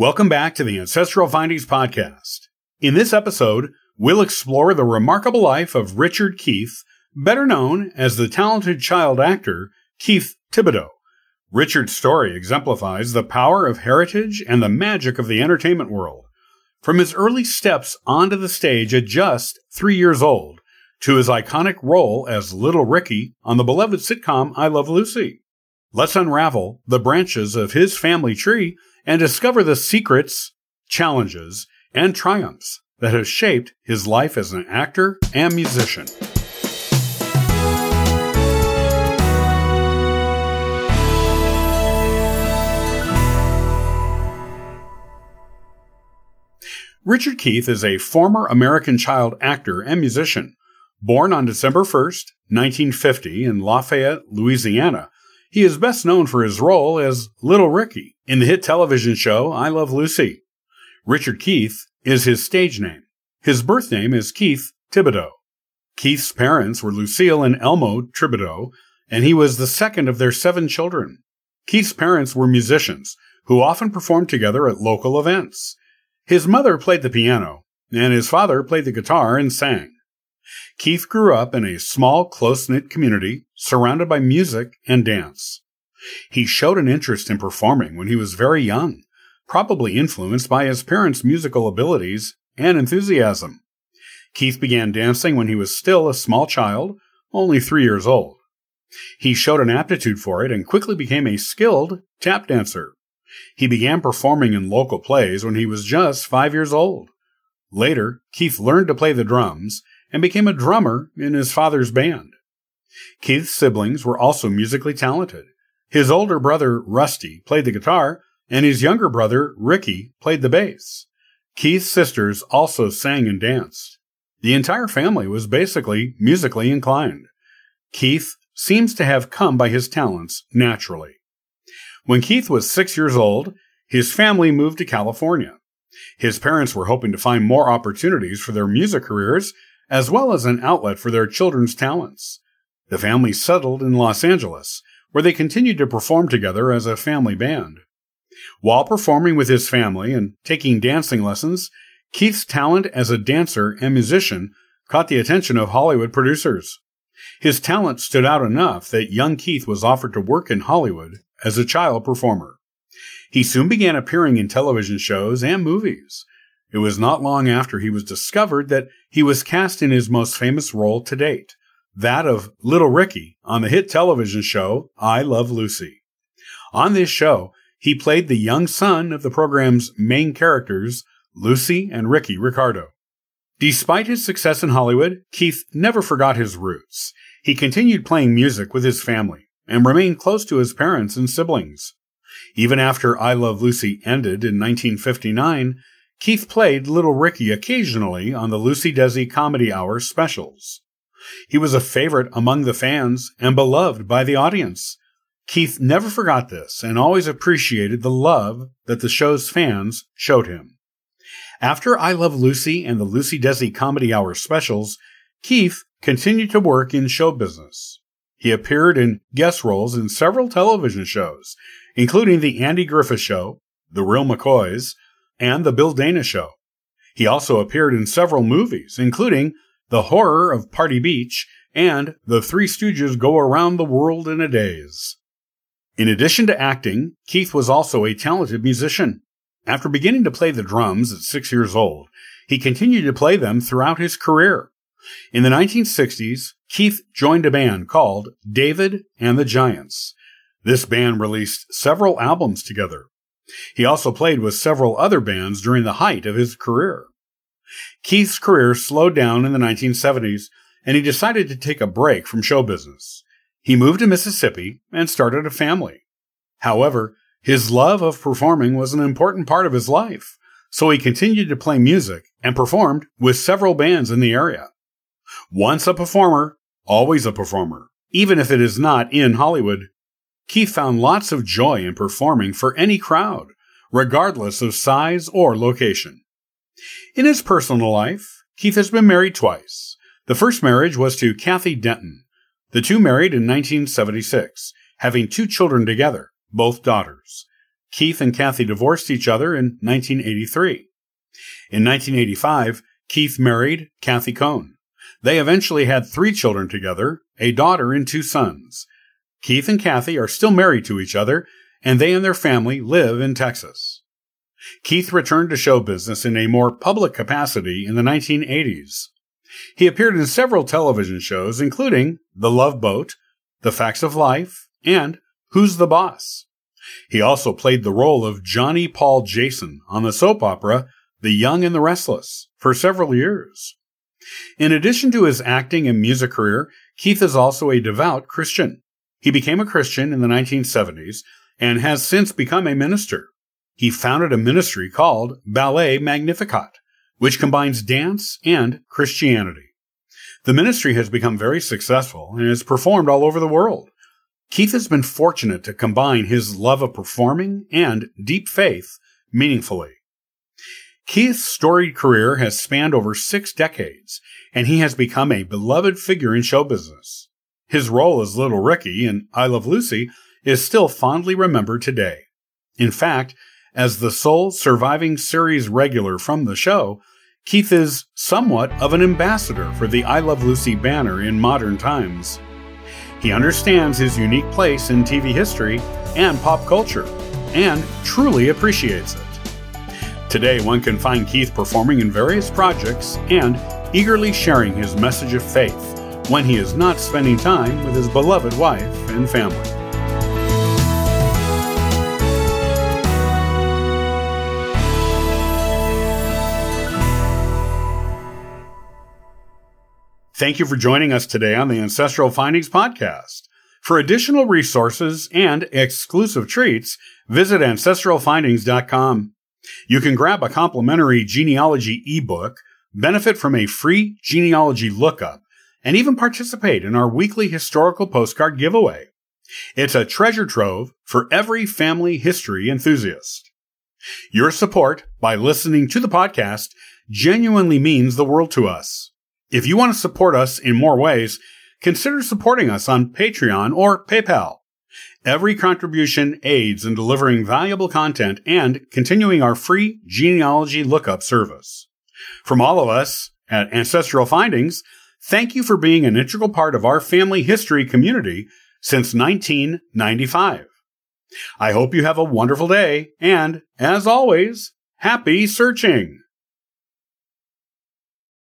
Welcome back to the Ancestral Findings Podcast. In this episode, we'll explore the remarkable life of Richard Keith, better known as the talented child actor Keith Thibodeaux. Richard's story exemplifies the power of heritage and the magic of the entertainment world. From his early steps onto the stage at just three years old to his iconic role as Little Ricky on the beloved sitcom I Love Lucy. Let's unravel the branches of his family tree and discover the secrets, challenges, and triumphs that have shaped his life as an actor and musician. Richard Keith is a former American child actor and musician. Born on December 1st, 1950 in Lafayette, Louisiana, he is best known for his role as Little Ricky in the hit television show I Love Lucy. Richard Keith is his stage name. His birth name is Keith Thibodeaux. Keith's parents were Lucille and Elmo Thibodeaux, and he was the second of their seven children. Keith's parents were musicians who often performed together at local events. His mother played the piano, and his father played the guitar and sang. Keith grew up in a small, close knit community surrounded by music and dance. He showed an interest in performing when he was very young, probably influenced by his parents' musical abilities and enthusiasm. Keith began dancing when he was still a small child, only three years old. He showed an aptitude for it and quickly became a skilled tap dancer. He began performing in local plays when he was just five years old. Later, Keith learned to play the drums and became a drummer in his father's band. Keith's siblings were also musically talented. His older brother, Rusty, played the guitar, and his younger brother, Ricky, played the bass. Keith's sisters also sang and danced. The entire family was basically musically inclined. Keith seems to have come by his talents naturally. When Keith was six years old, his family moved to California. His parents were hoping to find more opportunities for their music careers as well as an outlet for their children's talents. The family settled in Los Angeles, where they continued to perform together as a family band. While performing with his family and taking dancing lessons, Keith's talent as a dancer and musician caught the attention of Hollywood producers. His talent stood out enough that young Keith was offered to work in Hollywood as a child performer. He soon began appearing in television shows and movies. It was not long after he was discovered that he was cast in his most famous role to date, that of Little Ricky on the hit television show I Love Lucy. On this show, he played the young son of the program's main characters, Lucy and Ricky Ricardo. Despite his success in Hollywood, Keith never forgot his roots. He continued playing music with his family and remained close to his parents and siblings. Even after I Love Lucy ended in 1959, Keith played Little Ricky occasionally on the Lucy Desi Comedy Hour specials. He was a favorite among the fans and beloved by the audience. Keith never forgot this and always appreciated the love that the show's fans showed him. After I Love Lucy and the Lucy Desi Comedy Hour specials, Keith continued to work in show business. He appeared in guest roles in several television shows, including The Andy Griffith Show, The Real McCoys, and The Bill Dana Show. He also appeared in several movies, including The Horror of Party Beach and The Three Stooges Go Around the World in a Daze. In addition to acting, Keith was also a talented musician. After beginning to play the drums at six years old, he continued to play them throughout his career. In the 1960s, Keith joined a band called David and the Giants. This band released several albums together, he also played with several other bands during the height of his career. Keith's career slowed down in the 1970s, and he decided to take a break from show business. He moved to Mississippi and started a family. However, his love of performing was an important part of his life, so he continued to play music and performed with several bands in the area. Once a performer, always a performer, even if it is not in Hollywood. Keith found lots of joy in performing for any crowd, regardless of size or location. In his personal life, Keith has been married twice. The first marriage was to Kathy Denton. The two married in 1976, having two children together, both daughters. Keith and Kathy divorced each other in 1983. In 1985, Keith married Kathy Cohn. They eventually had three children together, a daughter and two sons. Keith and Kathy are still married to each other, and they and their family live in Texas. Keith returned to show business in a more public capacity in the 1980s. He appeared in several television shows, including The Love Boat, The Facts of Life, and Who's the Boss? He also played the role of Johnny Paul Jason on the soap opera The Young and the Restless for several years. In addition to his acting and music career, Keith is also a devout Christian. He became a Christian in the 1970s and has since become a minister. He founded a ministry called Ballet Magnificat, which combines dance and Christianity. The ministry has become very successful and is performed all over the world. Keith has been fortunate to combine his love of performing and deep faith meaningfully. Keith's storied career has spanned over six decades, and he has become a beloved figure in show business. His role as Little Ricky in I Love Lucy is still fondly remembered today. In fact, as the sole surviving series regular from the show, Keith is somewhat of an ambassador for the I Love Lucy banner in modern times. He understands his unique place in TV history and pop culture, and truly appreciates it. Today, one can find Keith performing in various projects and eagerly sharing his message of faith when he is not spending time with his beloved wife and family. Thank you for joining us today on the Ancestral Findings Podcast. For additional resources and exclusive treats, visit ancestralfindings.com. You can grab a complimentary genealogy ebook, benefit from a free genealogy lookup, and even participate in our weekly historical postcard giveaway. It's a treasure trove for every family history enthusiast. Your support by listening to the podcast genuinely means the world to us. If you want to support us in more ways, consider supporting us on Patreon or PayPal. Every contribution aids in delivering valuable content and continuing our free genealogy lookup service. From all of us at Ancestral Findings, thank you for being an integral part of our family history community since 1995. I hope you have a wonderful day and, as always, happy searching!